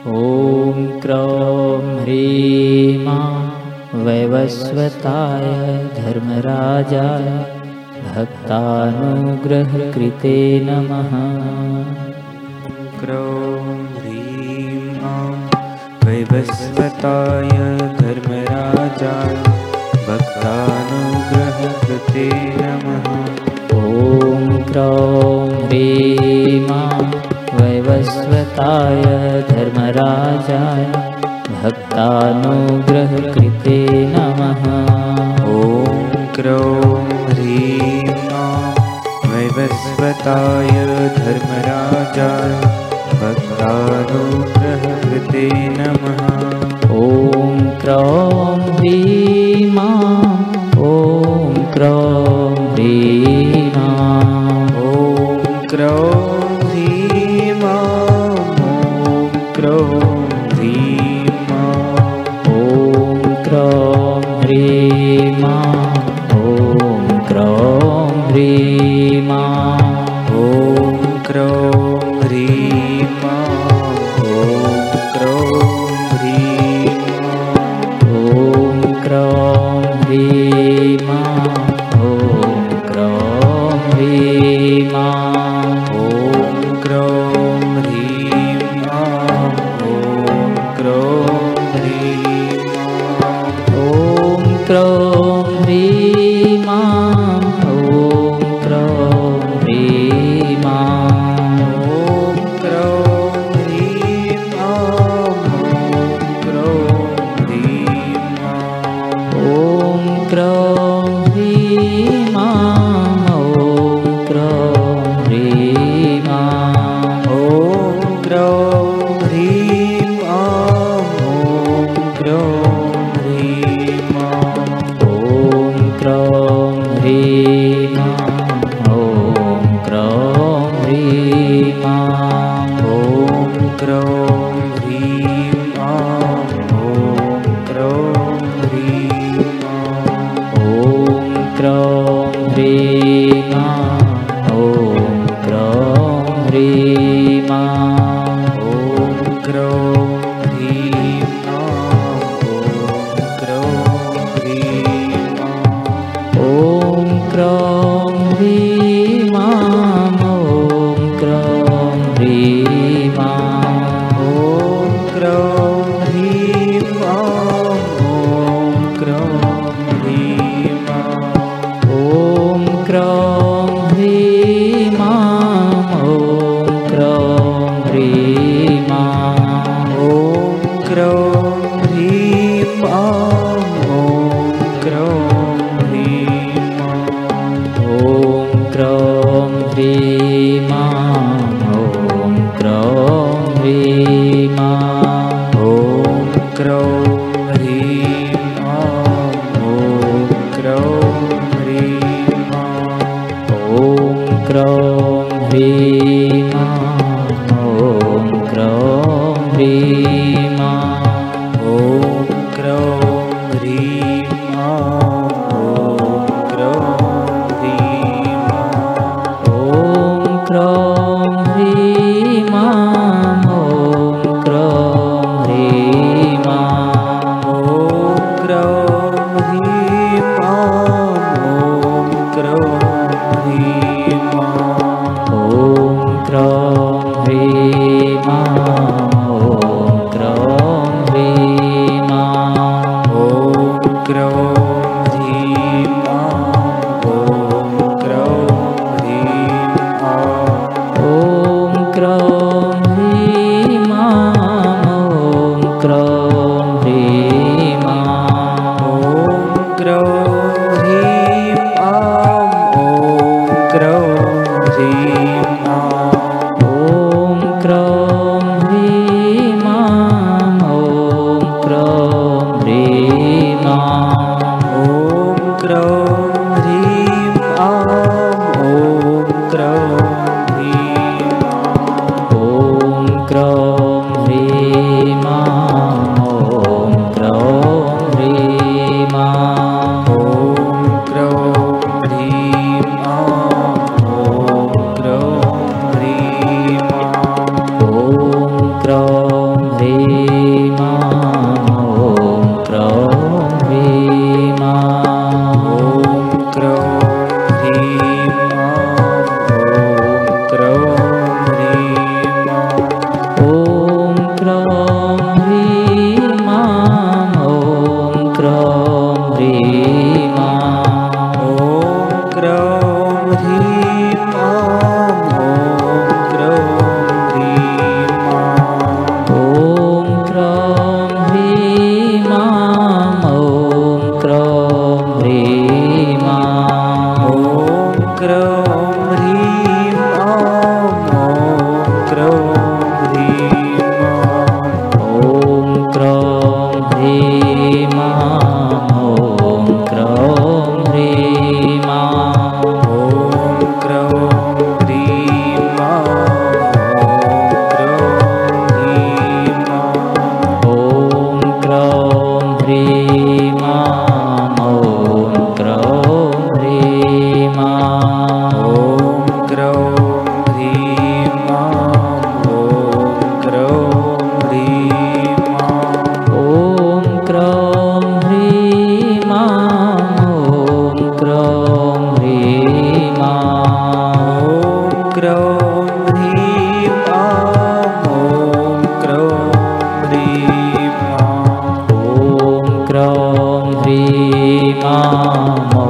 ॐ क्रों ह्रीमा वैवस्वताय धर्मराजाय भक्तानुग्रहकृते नमः। क्रों ह्रीं वैवस्वताय धर्मराजाय भक्तानुग्रहकृते नमः। ॐ क्रौं ह्रीमा वैवस्वताय भक्तानो भक्तानुग्रहकृते नमः। ॐ क्रौ ह्री वस्वताय धर्मराजाय। भक्तानुग्रहकृते नमः। Three. know. महा मा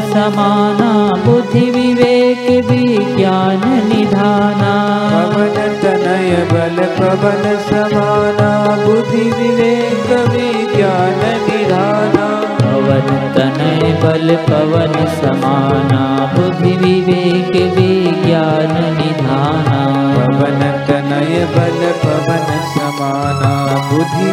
समाना बुद्धि विवेक विज्ञान निधाना। पवन तनय बल पवन समाना बुद्धि विवेक विज्ञान निधाना। पवन तनय बल पवन समाना बुद्धि विवेक विज्ञान निधाना। पवन तनय बल पवन समाना बुद्धि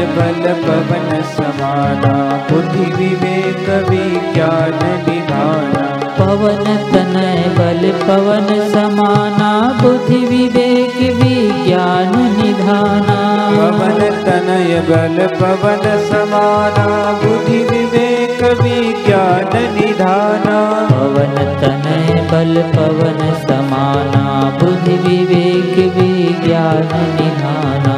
बल पवन समाना। बुद्धि विवेक विज्ञान निधाना। पवन तनय बल पवन समाना। बुद्धि विवेक विज्ञान निधाना। पवन तनय बल पवन समाना। बुद्धि विवेक विज्ञान निधाना। पवन तनय बल पवन समाना। बुद्धि विवेक विज्ञान निधाना।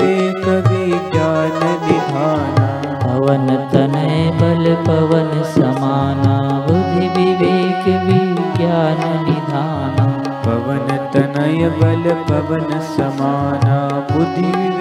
पवन समाना बुद्धि